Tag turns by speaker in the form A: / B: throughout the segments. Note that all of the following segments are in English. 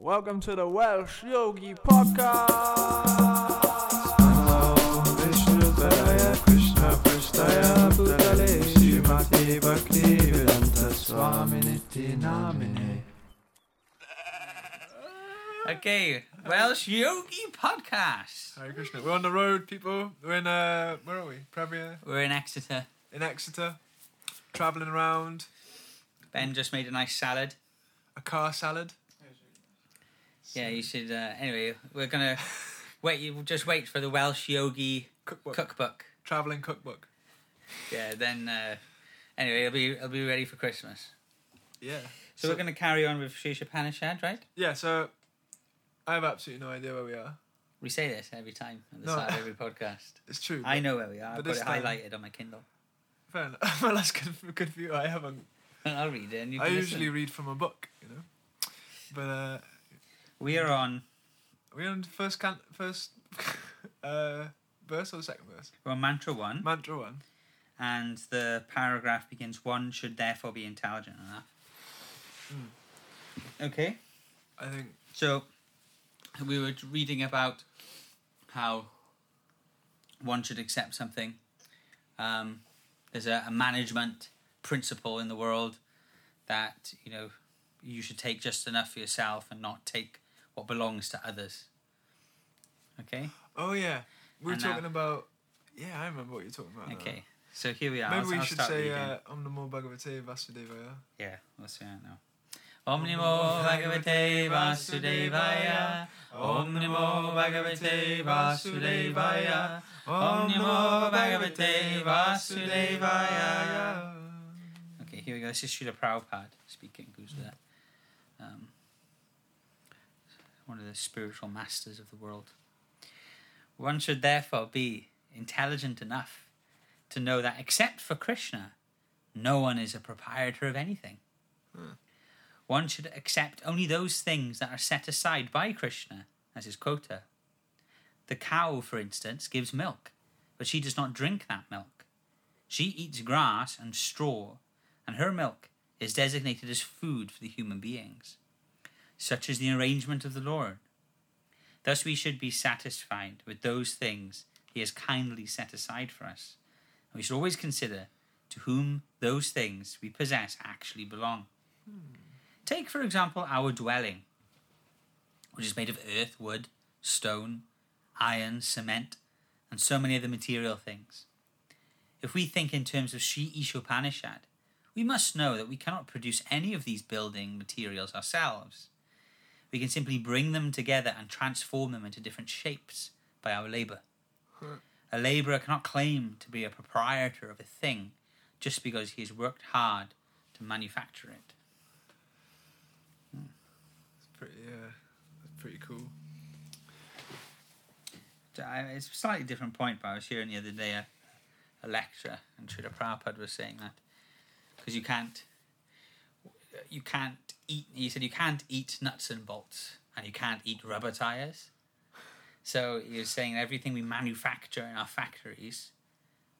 A: Welcome to the Welsh Yogi Podcast.
B: Krishna Preshthaya Bhutale Srimati Bhaktivedanta Swaminiti Namine
C: Okay, Welsh Yogi Podcast.
B: Hare Krishna. We're on the road, people. We're in, uh, where are we? Premier?
C: We're in Exeter.
B: In Exeter. Travelling around.
C: Ben just made a nice salad.
B: A car salad.
C: Yeah, you should. Uh, anyway, we're gonna wait. You just wait for the Welsh Yogi
B: Cookbook.
C: cookbook.
B: Travelling cookbook.
C: Yeah, then uh, anyway, it'll be it'll be ready for Christmas.
B: Yeah.
C: So, we're gonna carry on with Sri Ishopanishad, right?
B: Yeah, so I have absolutely no idea where we are.
C: We say this every time at the
B: No.
C: start of every podcast.
B: It's true.
C: I know where we are. I
B: but
C: put
B: this
C: it
B: time-
C: highlighted on my Kindle.
B: Fair enough. well, that's good, good for you. I haven't.
C: I'll read it. And you
B: I usually
C: listen.
B: read from a book, you know. But uh,
C: we are on.
B: We are we on the first can first uh, verse or the second verse?
C: We're on mantra one,
B: Mantra one.
C: and the paragraph begins. One should therefore be intelligent enough. Okay.
B: I think
C: So, we were reading about how one should accept something. Um, there's a, a management principle in the world that you know you should take just enough for yourself and not take what belongs to others. Okay.
B: Oh yeah, we were
C: And now-
B: talking about. Yeah, I remember what you're talking about. now.
C: Okay. So here we are.
B: Maybe
C: I'll-
B: we
C: I'll
B: should say uh, Om Namo Bhagavate Vasudevaya.
C: Yeah, let's see that now. Om Namo Bhagavate Vasudevaya. Om Namo Bhagavate Vasudevaya. Om Namo Bhagavate Vasudevaya. Okay, here we go. This is Srila Prabhupada speaking, who's the um, one of the spiritual masters of the world. One should therefore be intelligent enough to know that except for Krishna, no one is a proprietor of anything. Hmm. One should accept only those things that are set aside by Krishna as his quota. The cow, for instance, gives milk, but she does not drink that milk. She eats grass and straw, and her milk is designated as food for the human beings. Such is the arrangement of the Lord. Thus we should be satisfied with those things he has kindly set aside for us. And we should always consider to whom those things we possess actually belong. Take, for example, our dwelling, which is made of earth, wood, stone, iron, cement, and so many other material things. If we think in terms of Sri Ishopanishad, we must know that we cannot produce any of these building materials ourselves. We can simply bring them together and transform them into different shapes by our labour. A labourer cannot claim to be a proprietor of a thing just because he has worked hard to manufacture it.
B: It's pretty. Yeah, that's pretty cool.
C: It's a slightly different point, but I was hearing the other day a, a lecture, and Srila Prabhupada was saying that because you can't, you can't eat. He said you can't eat nuts and bolts, and you can't eat rubber tires. So he was saying everything we manufacture in our factories,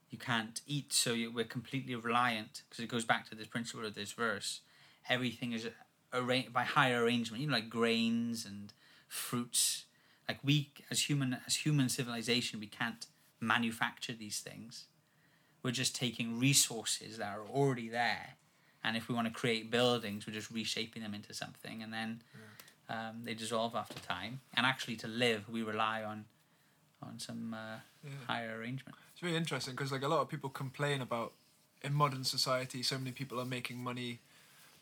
C: you can't eat. So you, we're completely reliant because it goes back to this principle of this verse. Everything is arranged by higher arrangement. You know, like grains and fruits like we as human as human civilization we can't manufacture these things we're just taking resources that are already there and if we want to create buildings we're just reshaping them into something and then um, they dissolve after time and actually to live we rely on on some uh,
B: Yeah.
C: higher arrangement
B: It's really interesting because like a lot of people complain about in modern society, so many people are making money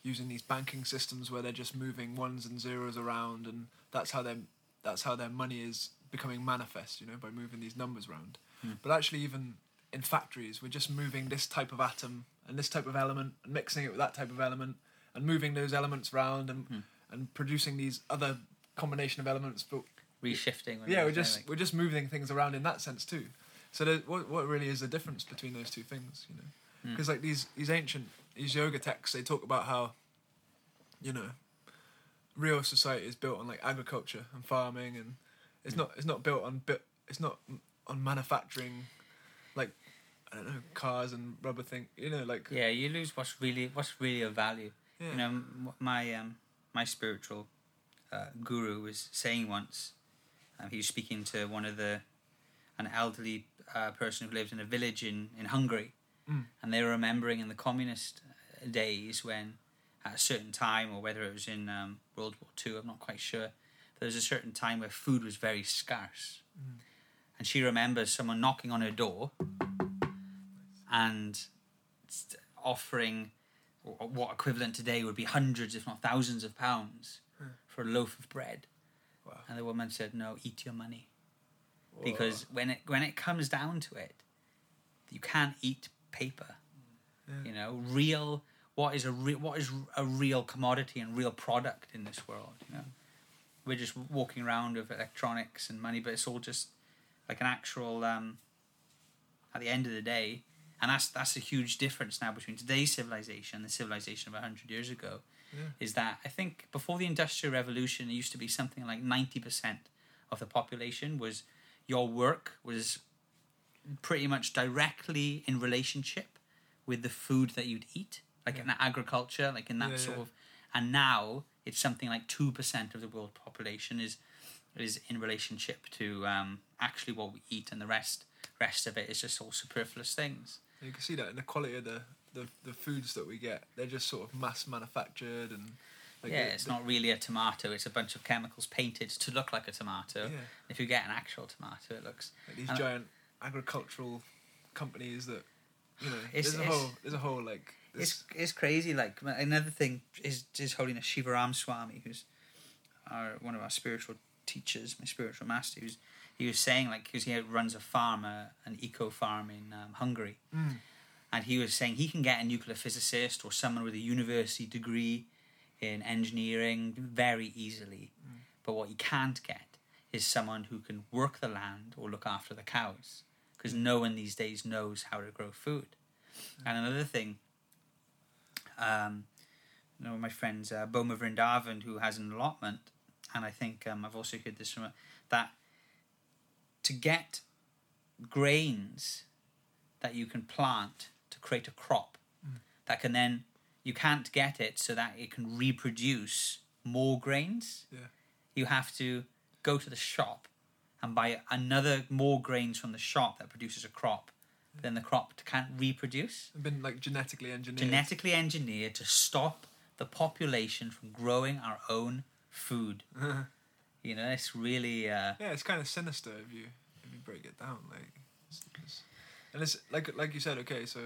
B: using these banking systems where they're just moving ones and zeros around, and that's how their that's how their money is becoming manifest. You know, by moving these numbers around.
C: Hmm.
B: But actually, even in factories, we're just moving this type of atom and this type of element and mixing it with that type of element and moving those elements around and
C: Hmm.
B: and producing these other combination of elements. But
C: reshifting
B: yeah, we're just we're just moving things around in that sense too. So there, what what really is the difference between those two things? You know,
C: Mm.
B: because like these these ancient these yoga texts, they talk about how, you know, real society is built on like agriculture and farming, and it's not it's not built on it's not on manufacturing, I don't know cars and rubber thing. You know, like
C: yeah you lose what's really what's really of value
B: yeah.
C: you know my um my spiritual uh, guru was saying once. Um, he was speaking to one of the an elderly uh, person who lived in a village in in Hungary,
B: Mm.
C: and they were remembering in the communist uh, days when at a certain time, or whether it was in um, World War Two, I'm not quite sure. There was a certain time where food was very scarce, and she remembers someone knocking on her door and offering what equivalent today would be hundreds, if not thousands, of pounds for a loaf of bread.
B: Wow.
C: And the woman said, "No, eat your money." because when it when it comes down to it, you can't eat paper.
B: Yeah.
C: You know, real what is a re- what is a real commodity and real product in this world. You know, we're just walking around with electronics and money, but it's all just like an actual. Um, at the end of the day, and that's that's a huge difference now between today's civilization and the civilization of hundred years ago.
B: Yeah.
C: Is that I think before the industrial revolution, it used to be something like ninety percent of the population was your work was pretty much directly in relationship with the food that you'd eat, like in agriculture, like in that
B: Yeah,
C: sort
B: yeah.
C: of. And now it's something like two percent of the world population is is in relationship to um, actually what we eat, and the rest rest of it is just all superfluous things.
B: You can see that in the quality of the, the, the foods that we get. They're just sort of mass manufactured and. Like
C: yeah,
B: the-
C: it's
B: the-
C: not really a tomato; it's a bunch of chemicals painted to look like a tomato.
B: Yeah.
C: If you get an actual tomato, it looks
B: Like these giant agricultural companies that, you know,
C: It's-
B: there's a whole, there's a whole like. This,
C: It's it's crazy. Like another thing is His Holiness Shivaram Swami, who's our one of our spiritual teachers, my spiritual master. Was he was saying like because he runs a farm, uh, an eco farm in um, Hungary,
B: Mm.
C: and he was saying he can get a nuclear physicist or someone with a university degree in engineering very easily, but what he can't get is someone who can work the land or look after the cows because no one these days knows how to grow food. And another thing um, you know, my friends uh, Boma Vrindavan, who has an allotment, and I think um, I've also heard this from her, that to get grains that you can plant to create a crop mm. that can then you can't get it so that it can reproduce more grains.
B: Yeah.
C: You have to go to the shop and buy another more grains from the shop that produces a crop. Then the crop can't reproduce
B: They've been like genetically engineered.
C: genetically engineered to stop the population from growing our own food. You know, it's really uh,
B: yeah, it's kind of sinister if you if you break it down. Like, it's, it's, and it's like like you said. Okay, so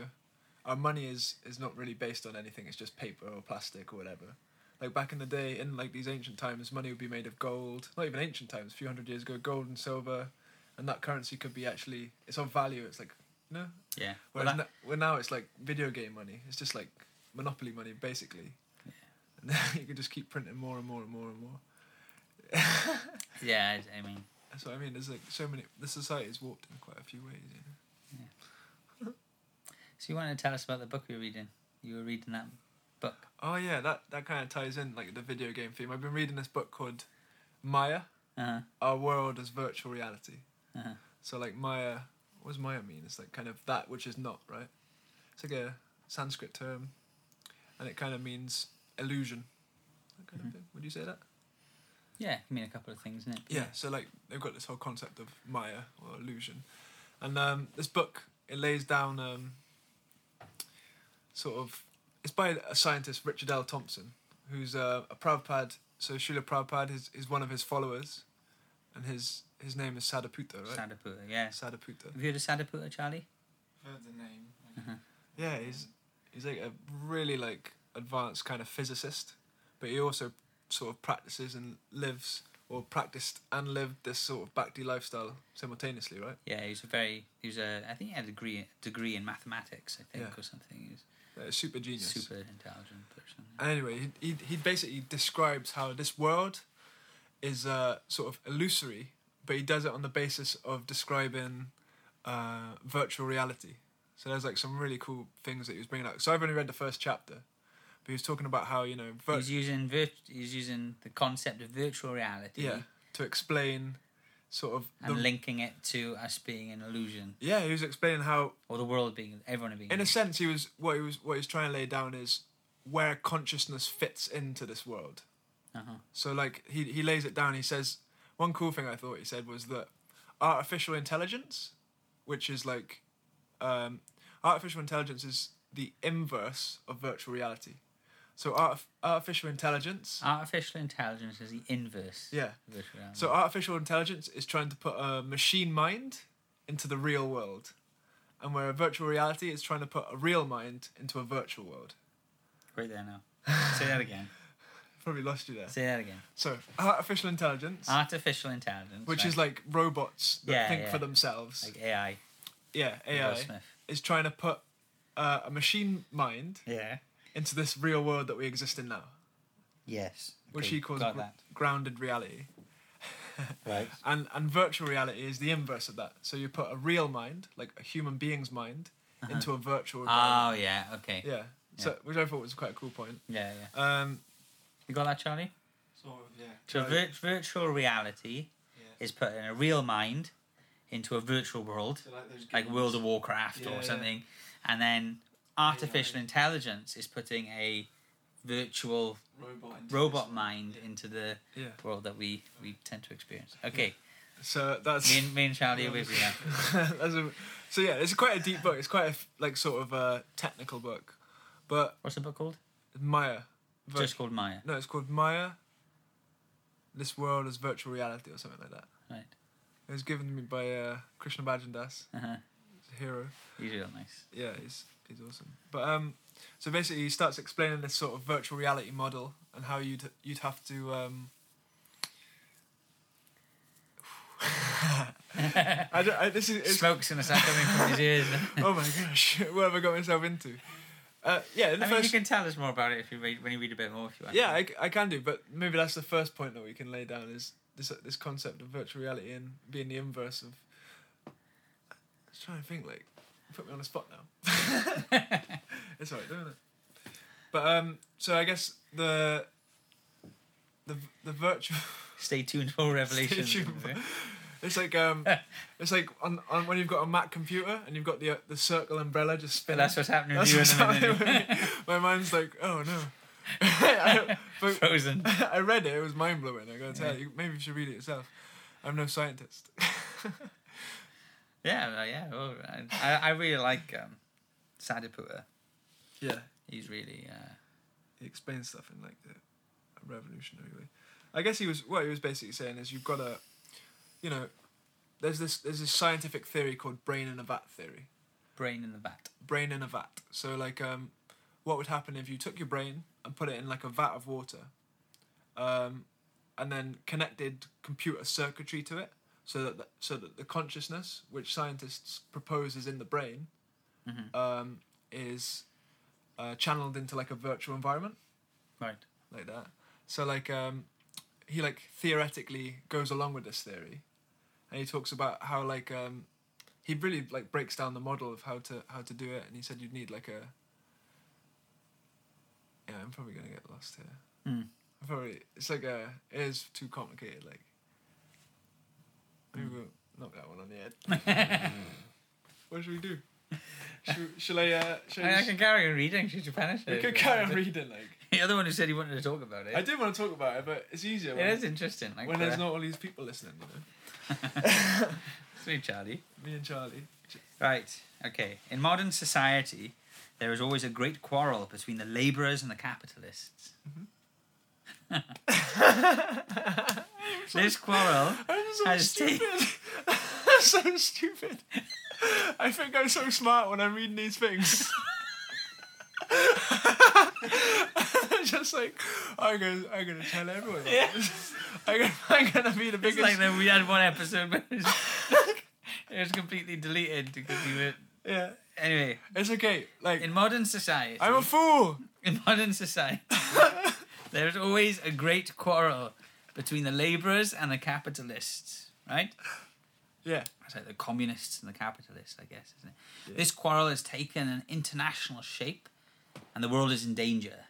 B: our money is is not really based on anything. It's just paper or plastic or whatever. Like back in the day, in like these ancient times, money would be made of gold. Not even ancient times, a few hundred years ago, gold and silver, and that currency could be actually it's of value. It's like you know.
C: yeah. Well, that-
B: well, now it's like video game money. It's just like monopoly money, basically. And then you can just keep printing more and more and more and more.
C: Yeah, I- mean,
B: That's what I mean. There's like so many. The society's warped in quite a few ways. You know?
C: so you want to tell us about the book you're reading? You were reading that book.
B: Oh yeah, that that kind of ties in like the video game theme. I've been reading this book called Maya:
C: Uh-huh.
B: Our World as Virtual Reality.
C: Uh-huh.
B: So like Maya, what does Maya mean? It's like kind of that which is not right. It's like a Sanskrit term, and it kind of means illusion. That kind
C: Mm-hmm.
B: of thing. Would you say that?
C: Yeah, I mean a couple of things, isn't it?
B: Yeah. So like they've got this whole concept of Maya or illusion, and um, this book it lays down um, sort of it's by a scientist Richard L. Thompson, who's uh, a Prabhupada. So Srila Prabhupada is, is one of his followers, and his his name is Sadaputa, right?
C: Sadaputa, yeah.
B: Sadaputa.
C: Have you heard of Sadaputa, Charlie?
D: heard the name.
B: Yeah, he's he's like a really like advanced kind of physicist, but he also sort of practices and lives or practiced and lived this sort of bhakti lifestyle simultaneously, right?
C: Yeah, he was a very, he was a, I think he had a degree, degree in mathematics, I think,
B: Yeah.
C: or something. He was
B: Uh, super genius.
C: super intelligent person.
B: And anyway, he, he he basically describes how this world is uh, sort of illusory, but he does it on the basis of describing uh, virtual reality. So there's like some really cool things that he was bringing up. So I've only read the first chapter, but he was talking about how you know vir-
C: He's using virt- he's using the concept of virtual reality
B: yeah to explain sort of
C: and
B: the,
C: linking it to us being an illusion
B: yeah he was explaining how
C: or the world being everyone being
B: in a sense he was what he was what he was trying to lay down is where consciousness fits into this world
C: Uh-huh.
B: So like he he lays it down. He says one cool thing I thought he said was that artificial intelligence, which is like um, artificial intelligence is the inverse of virtual reality. So art- artificial intelligence,
C: Artificial intelligence is the inverse.
B: yeah. So artificial intelligence is trying to put a machine mind into the real world, and where a virtual reality is trying to put a real mind into a virtual world.
C: right there now. Say that again.
B: Probably lost you there.
C: Say that again.
B: So artificial intelligence,
C: Artificial intelligence,
B: which
C: right?
B: is like robots that
C: Yeah,
B: think
C: yeah.
B: for themselves.
C: like AI.
B: yeah, AI is trying to put uh, a machine mind
C: Yeah.
B: Into this real world that we exist in now,
C: Yes.
B: which
C: Okay,
B: he calls
C: got
B: gr-
C: that.
B: grounded reality.
C: Right.
B: And and virtual reality is the inverse of that. So you put a real mind, like a human being's mind, into a virtual environment.
C: Oh yeah. Okay.
B: Yeah. So which I thought was quite a cool point.
C: Yeah. Yeah.
B: Um,
C: You got that, Charlie?
D: Sort of, yeah.
C: So vir- virtual reality
D: Yeah.
C: is putting a real mind into a virtual world,
D: So like those
C: like
D: games.
C: World of Warcraft
B: Yeah,
C: or
B: yeah.
C: something, and then artificial intelligence is putting a virtual
D: robot, into
C: robot mind into the
B: yeah.
C: world that we, we tend to experience. Okay,
B: So that's
C: me, and, me and Charlie are with you now.
B: a, so yeah. It's quite a deep book. It's quite a like sort of a technical book, but
C: What's the book called?
B: Maya. Vir-
C: Just called Maya.
B: no, it's called Maya. This world is virtual reality or something like that.
C: Right.
B: It was given to me by uh, Krishna Bhajandas,
C: Uh-huh.
B: he's a hero.
C: He's real nice.
B: Yeah, he's he's awesome. But um, so basically, he starts explaining this sort of virtual reality model and how you'd you'd have to um. I don't. I, this is. It's,
C: Smoke's gonna start coming from his ears.
B: oh my gosh! What have I got myself into? Uh, yeah,
C: I mean, you can tell us more about it if you read when you read a bit more if you want.
B: Yeah, I, I can do, but maybe that's the first point that we can lay down is this this concept of virtual reality and being the inverse of. I was trying to think like, put me on the spot now. it's alright, doing it? But um, so I guess the the the virtual
C: Stay tuned for revelations.
B: tuned for- it's like um it's like on, on when you've got a Mac computer and you've got the uh, the circle umbrella just
C: But
B: spinning.
C: that's what's happening
B: That's what's happening
C: minute.
B: with me. My mind's like, oh no. I,
C: Frozen.
B: I read it. It was mind blowing. I gotta tell you. Maybe you should read it yourself. I'm no scientist.
C: Yeah, uh, yeah. Well, I, I really like um,
B: yeah,
C: He's really uh,
B: he explains stuff in like a revolutionary way. I guess he was what he was basically saying is you've got to, you know, there's this there's this scientific theory called brain in a vat theory.
C: brain in a vat.
B: Brain in a vat. So like um, what would happen if you took your brain and put it in like a vat of water, um, and then connected computer circuitry to it, so that the, so that the consciousness, which scientists propose is in the brain,
C: Mhm.
B: um, is uh, channeled into like a virtual environment
C: Right.
B: like that. So like um, he like theoretically goes along with this theory, and he talks about how like um, he really like breaks down the model of how to how to do it, and he said you'd need like a. Yeah, I'm probably gonna get lost here. I'm probably it's like a it is too complicated. Like we'll knock that one on the head. what should we do? Should, shall I? Uh, shall I,
C: I, I can carry on reading. Should you finish
B: we
C: it?
B: could carry on reading. Like
C: The other one who said he wanted to talk about it.
B: I did want to talk about it, but it's easier.
C: It
B: when-
C: is interesting. Like
B: when
C: uh,
B: there's not all these people listening, you know.
C: Sweet Charlie.
B: Me and Charlie.
C: Right. Okay. In modern society, there is always a great quarrel between the labourers and the capitalists. this quarrel
B: I'm so
C: has
B: stupid. I'm so stupid. I think I'm so smart when I'm reading these things. I'm just like, I'm gonna, I'm gonna tell everyone.
C: Yeah.
B: I'm gonna, I'm gonna be the
C: It's
B: biggest.
C: like that we had one episode but it was, it was completely deleted because we were.
B: yeah,
C: Anyway,
B: it's okay. Like,
C: in modern society,
B: I'm a fool.
C: in modern society, there is always a great quarrel between the labourers and the capitalists, right?
B: Yeah,
C: It's like the communists and the capitalists, I guess, isn't it?
B: Yeah.
C: This quarrel has taken an international shape, and the world is in danger.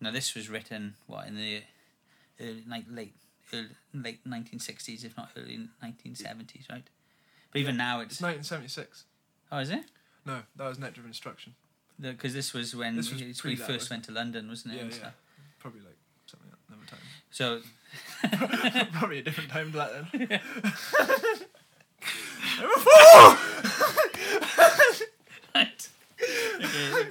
C: Now, this was written what in the early, like late early, late nineteen sixties, if not early nineteen seventies, right? But even now,
B: it's
C: it's
B: 1976.
C: oh, is it?
B: No, that was net driven instruction.
C: Because this was when
B: This was
C: he, first went to London, wasn't it?
B: Yeah, yeah. Probably like something at another time.
C: So
B: Probably a different time to that then.
C: Right.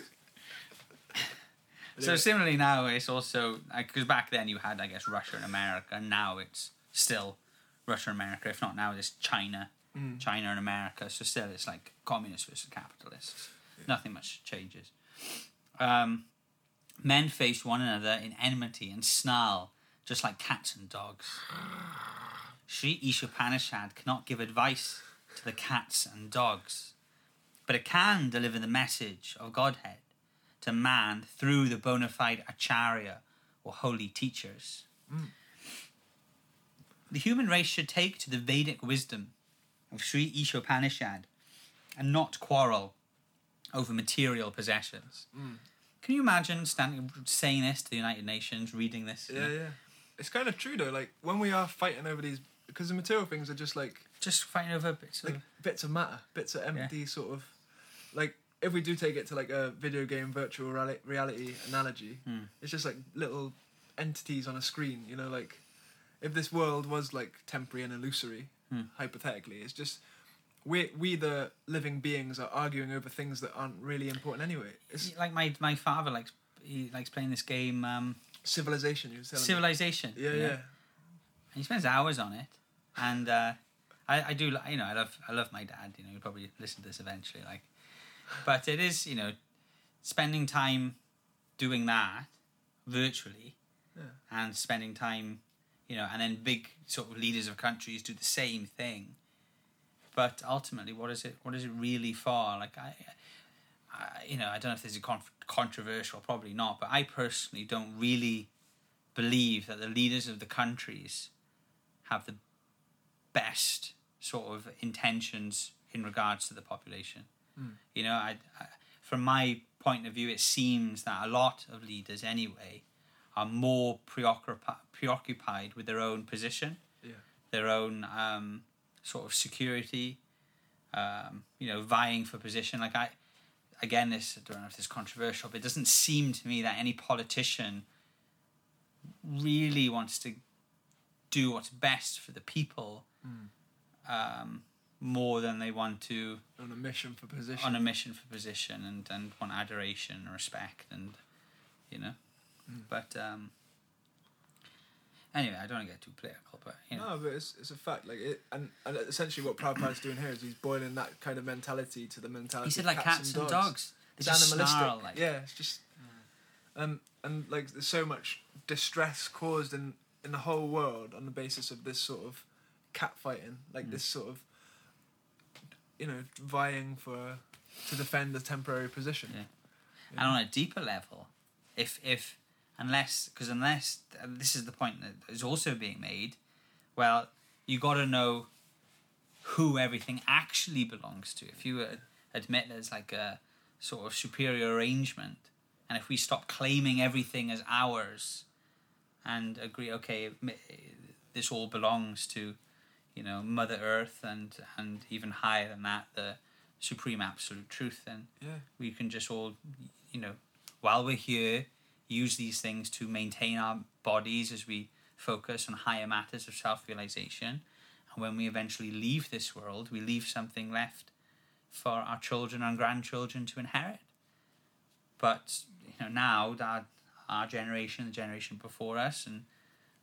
C: Okay. So similarly now it's also because back then you had I guess Russia and America and now it's still Russia and America if not now it's China
B: Mm.
C: China and America so still it's like communists versus capitalists nothing much changes um, men face one another in enmity and snarl just like cats and dogs Sri Ishopanishad cannot give advice to the cats and dogs but it can deliver the message of Godhead to man through the bona fide acharya or holy teachers. Hmm. The human race should take to the Vedic wisdom of Sri Ishopanishad and not quarrel over material possessions. Hmm. Can you imagine standing saying this to the United Nations, reading this?
B: Yeah, yeah. It's kind of true though. Like when we are fighting over these, because the material things are just like
C: Just fighting over bits
B: like
C: of
B: bits of matter, bits of empty sort of, like if we do take it to like a video game virtual reality analogy,
C: Hmm.
B: it's just like little entities on a screen. You know, like if this world was like temporary and illusory,
C: Hmm.
B: hypothetically, it's just we we the living beings are arguing over things that aren't really important anyway. It's
C: like my my father likes he likes playing this game um,
B: civilization. You were telling me.
C: Civilization.
B: Yeah,
C: you
B: yeah.
C: And he spends hours on it, and uh, I, I do, you know, I love, I love my dad. You know, he'll probably listen to this eventually. Like, but it is, you know, spending time doing that virtually,
B: Yeah.
C: and spending time, you know, and then big sort of leaders of countries do the same thing. But ultimately, what is it? What is it really for? Like, I, I you know, I don't know if this is con- controversial. Probably not. But I personally don't really believe that the leaders of the countries have the best sort of intentions in regards to the population. You know, I, I, from my point of view, it seems that a lot of leaders, anyway, are more preoccupied preoccupied with their own position,
B: Yeah.
C: their own um, sort of security. Um, you know, vying for position. Like I, again, this I don't know if this is controversial, but it doesn't seem to me that any politician really wants to do what's best for the people um, more than they want to
B: On a mission for position.
C: on a mission for position and, and want adoration and respect and you know but um anyway i don't want to get too political but you know
B: No, but it's, it's a fact. Like it, and, and essentially what Prabhupada's doing here is he's boiling that kind of mentality to the mentality.
C: he said
B: of
C: like cats, and dogs, They
B: It's animalistic.
C: snarl, like
B: yeah, it's just, and and like there's so much distress caused in in the whole world on the basis of this sort of cat fighting, like
C: Mm.
B: this sort of, you know, vying for to defend a temporary position.
C: Yeah. and on a deeper level if if unless because unless this is the point that is also being made well you got to know who everything actually belongs to if you admit there's like a sort of superior arrangement and if we stop claiming everything as ours and agree okay this all belongs to you know mother earth and and even higher than that the supreme absolute truth then
B: Yeah.
C: we can just all you know while we're here use these things to maintain our bodies as we focus on higher matters of self-realization. And when we eventually leave this world we leave something left for our children and grandchildren to inherit. But you know now that our generation the generation before us and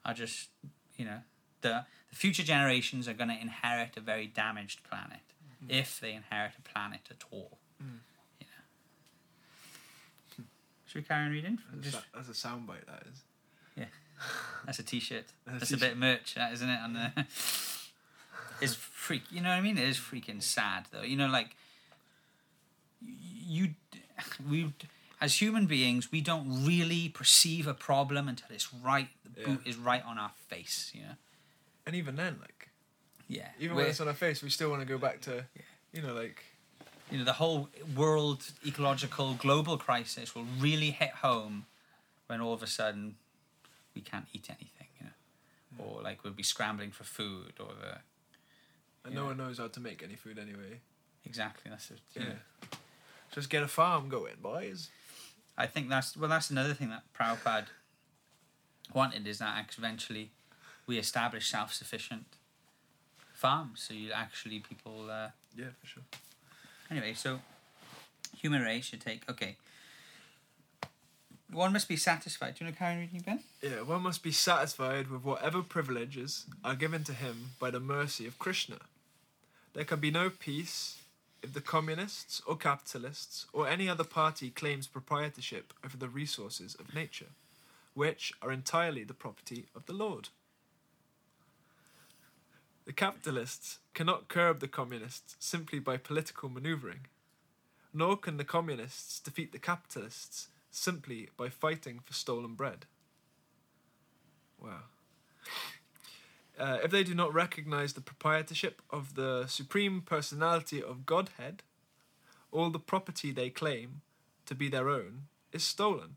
C: are just you know the the future generations are going to inherit a very damaged planet if they inherit a planet at all.
B: Mm.
C: Should we carry on reading
B: That's,
C: Just-
B: a, that's a soundbite. That is. Yeah.
C: That's a t-shirt
B: That's a
C: that's a bit of merch that isn't it on the it's freak you know what i mean it is freaking sad though you know like you we as human beings we don't really perceive a problem until it's right the boot is right on our face you know
B: And even then, like
C: yeah
B: even
C: We're-
B: when it's on our face, we still want to go back to, yeah. you know, like
C: you know the whole world ecological global crisis will really hit home when all of a sudden we can't eat anything you know or like we'll be scrambling for food or the
B: and
C: Yeah.
B: no one knows how to make any food anyway.
C: exactly that's it
B: Yeah.
C: know.
B: Just get a farm going, boys.
C: I think that's well. That's another thing that Prabhupada wanted is that eventually we establish self-sufficient farms. So you actually people. Uh,
B: Yeah, for sure.
C: Anyway, so human race should take okay. One must be satisfied. Do you want to carry on reading, Ben?
B: Yeah, one must be satisfied with whatever privileges are given to him by the mercy of Krishna. There can be no peace if the communists or capitalists or any other party claims proprietorship over the resources of nature, which are entirely the property of the Lord. The capitalists cannot curb the communists simply by political maneuvering, nor can the communists defeat the capitalists simply by fighting for stolen bread. Wow. Uh, if they do not recognize the proprietorship of the supreme personality of Godhead, all the property they claim to be their own is stolen.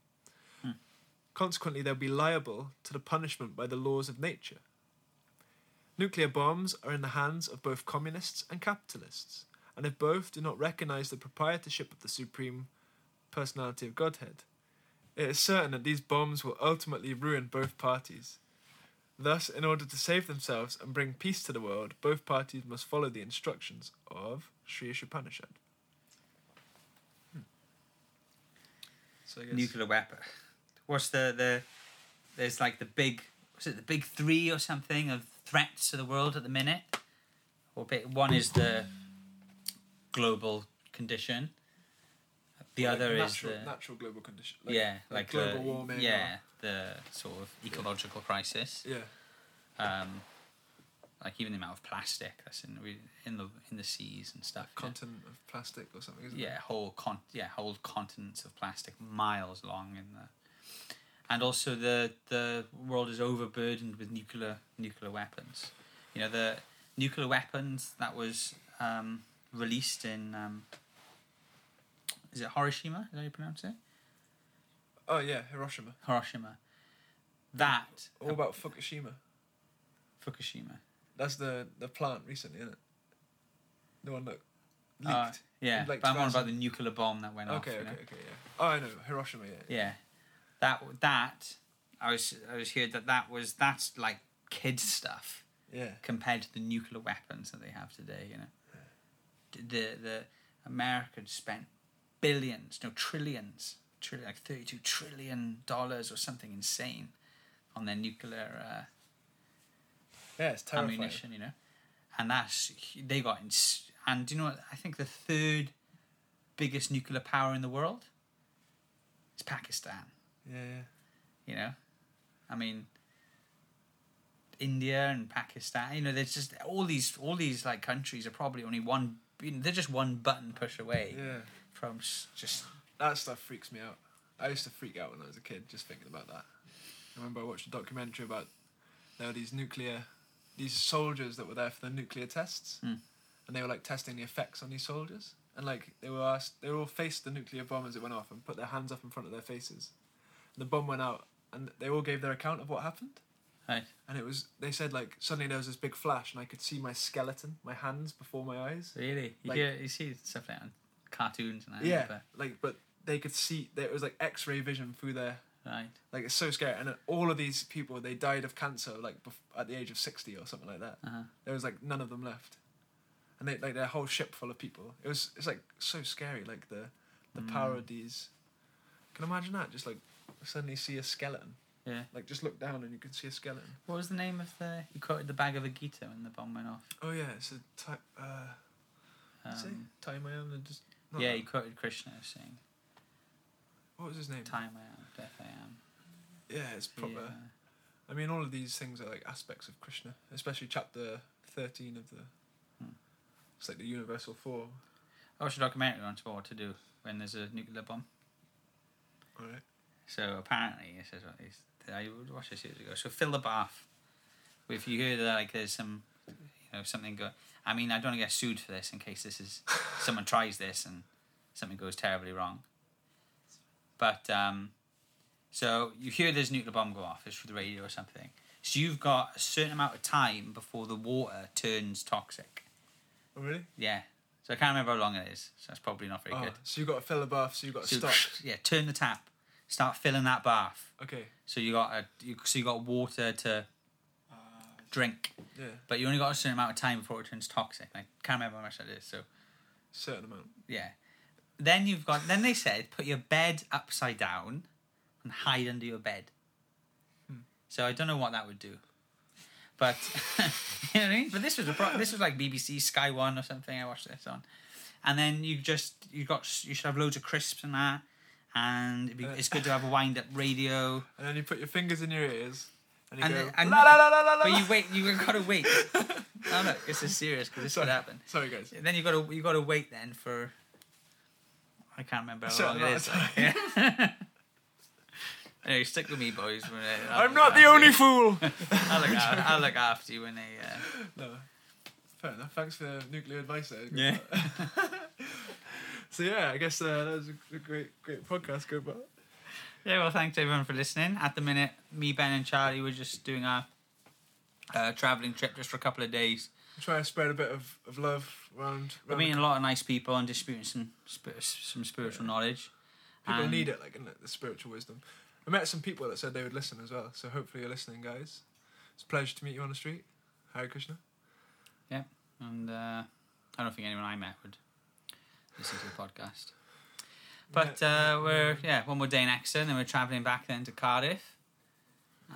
B: Consequently, they'll be liable to the punishment by the laws of nature. Nuclear bombs are in the hands of both communists and capitalists, and if both do not recognize the proprietorship of the supreme personality of Godhead, it is certain that these bombs will ultimately ruin both parties. Thus, in order to save themselves and bring peace to the world, both parties must follow the instructions of Sri Ishopanishad. Hmm. So
C: Nuclear weapon. What's the the? There's like the big. Was it the big three or something of threats to the world at the minute? Or one is the global condition. The
B: Like
C: other
B: natural,
C: is the
B: natural global condition.
C: yeah, like,
B: global
C: the,
B: warming. or-
C: Yeah, the sort of ecological crisis.
B: yeah,
C: Um, like even the amount of plastic that's in we- in the in the seas and stuff. yeah.
B: continent of plastic or something. Isn't
C: yeah whole con yeah whole continents of plastic miles long in the and also the the world is overburdened with nuclear nuclear weapons you know the nuclear weapons that was um, released in um, is it Hiroshima is that how you pronounce it?
B: Oh yeah, Hiroshima.
C: Hiroshima that
B: All about Fukushima.
C: Fukushima
B: That's the the plant recently, isn't it? The one that leaked.
C: Uh, yeah but I'm on about the nuclear bomb that went off
B: okay, okay,
C: know?
B: okay, yeah. Oh, I know Hiroshima. Yeah.
C: Yeah, that that I was I was heard that that was that's like kids stuff
B: Yeah.
C: compared to the nuclear weapons that they have today. You know, the the America spent billions, no trillions, trillion like thirty two trillion dollars or something insane on their nuclear uh,
B: Yeah,
C: ammunition. You know, and that's they got ins- and do you know what I think the third biggest nuclear power in the world is Pakistan.
B: Yeah, yeah.
C: you know i mean india and pakistan you know there's just all these all these like countries are probably only one you know, they're just one button push away
B: Yeah.
C: from just
B: That stuff freaks me out. I used to freak out when I was a kid just thinking about that. I remember I watched a documentary about there were these nuclear, these soldiers that were there for the nuclear tests,
C: Hmm.
B: and they were like testing the effects on these soldiers, and like they were asked, they were all faced the nuclear bomb as it went off and put their hands up in front of their faces, the bomb went out, and they all gave their account of what happened.
C: right
B: And it was, they said like suddenly there was this big flash, and I could see my skeleton, my hands before my eyes.
C: really you,
B: Like-
C: hear, you see stuff like that on cartoons and that
B: Yeah,
C: but,
B: like but they could see there it was like X-ray vision through their
C: right
B: Like it's so scary, and all of these people they died of cancer like bef- at the age of sixty or something like that.
C: uh-huh.
B: There was like none of them left, and they like their whole ship full of people. It was it's like so scary, like the the power of these. Can imagine that? Just like suddenly see a skeleton,
C: yeah
B: like just look down and you can see a skeleton.
C: what was the name of the you quoted the Bhagavad Gita when the bomb went off
B: Oh yeah, it's a type. Uh,
C: um,
B: time I am and just.
C: yeah
B: that.
C: you quoted krishna saying
B: What was his name?
C: time i am death i am
B: Yeah, it's proper.
C: Yeah.
B: I mean, all of these things are like aspects of Krishna, especially chapter thirteen of the.
C: Hmm.
B: It's like the universal four.
C: I watched a documentary about what to do when there's a nuclear bomb.
B: All right.
C: So apparently, this is what he's, I watched this years ago. So fill the bath. If you hear that, like there's some, you know, something go. I mean, I don't want to get sued for this in case this is someone tries this and something goes terribly wrong. But um, so you hear there's a nuclear bomb go off. It's for the radio or something. So you've got a certain amount of time before the water turns toxic.
B: Oh really?
C: Yeah. So I can't remember how long it is. So that's probably not very
B: Oh,
C: good.
B: so you've got to fill the bath. So you've got to
C: So,
B: stop.
C: yeah, turn the tap. Start filling that bath.
B: Okay.
C: So you got a you, so you got water to
D: Uh,
C: drink,
B: Yeah.
C: but you only got a certain amount of time before it turns toxic. I can't remember how much that is. So
B: Certain amount.
C: yeah. Then you've got. Then they said put your bed upside down and hide under your bed. Hmm. So I don't know what that would do, but you know what I mean. But this was a pro- this was like BBC Sky One or something. I watched this on, and then you just you got you should have loads of crisps and that, and it'd be, it's good to have a wind up radio.
B: And then you put your fingers in your ears and you
C: And
B: go.
C: then- and-
B: la, la, la, la, la, la.
C: But you wait. You've gotta wait. no, no, this is serious because this could
B: Sorry.
C: happen.
B: Sorry, guys.
C: Then you gotta you gotta wait then for. I can't remember how long it is. like, yeah. anyway, stick with me, boys. I-
B: I'm not the only
C: you.
B: fool.
C: I'll look, after, I'll look after you when they. Uh...
B: no. Fair enough. Thanks for the nuclear advice there.
C: Yeah.
B: So yeah, I guess uh, that was a, great, great podcast. Good, but
C: Yeah, well, thanks everyone for listening. At the minute, me, Ben, and Charlie were just doing our uh, traveling trip just for a couple of days.
B: try to spread a bit of, of love around.
C: We're meeting a lot of nice people and disputing some some spiritual knowledge.
B: People
C: And-
B: need it, like in the, the spiritual wisdom. I met some people that said they would listen as well, so hopefully you're listening, guys. It's a pleasure to meet you on the street. Hare Krishna.
C: Yeah, and uh, I don't think anyone I met would listen to the podcast. But uh, we're yeah one more day in Exeter, and we're travelling back then to Cardiff.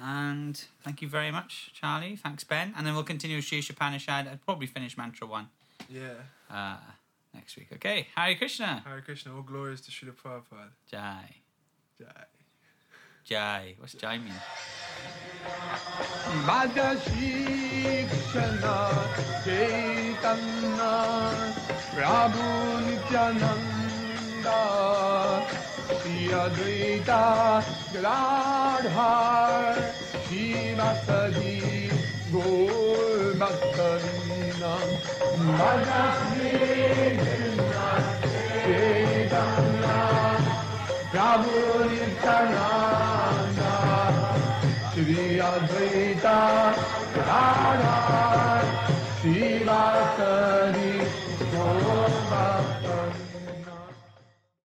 C: And thank you very much, Charlie. Thanks, Ben. And then we'll continue with Shri Upanishad. I'd probably finish Mantra one
B: Yeah.
C: uh, next week. Okay, Hare Krishna.
B: Hare Krishna. All glories to Srila Prabhupada.
C: Jai.
B: Jai.
C: Jai. What's Jai mean?
E: Bhaja Chaitanya Prabhu Nityananda Shri Advaita Gadadhar Shri Mataji Gaur Krishna Chaitanya Prabhu Nityananda Adrita Radha Shivakari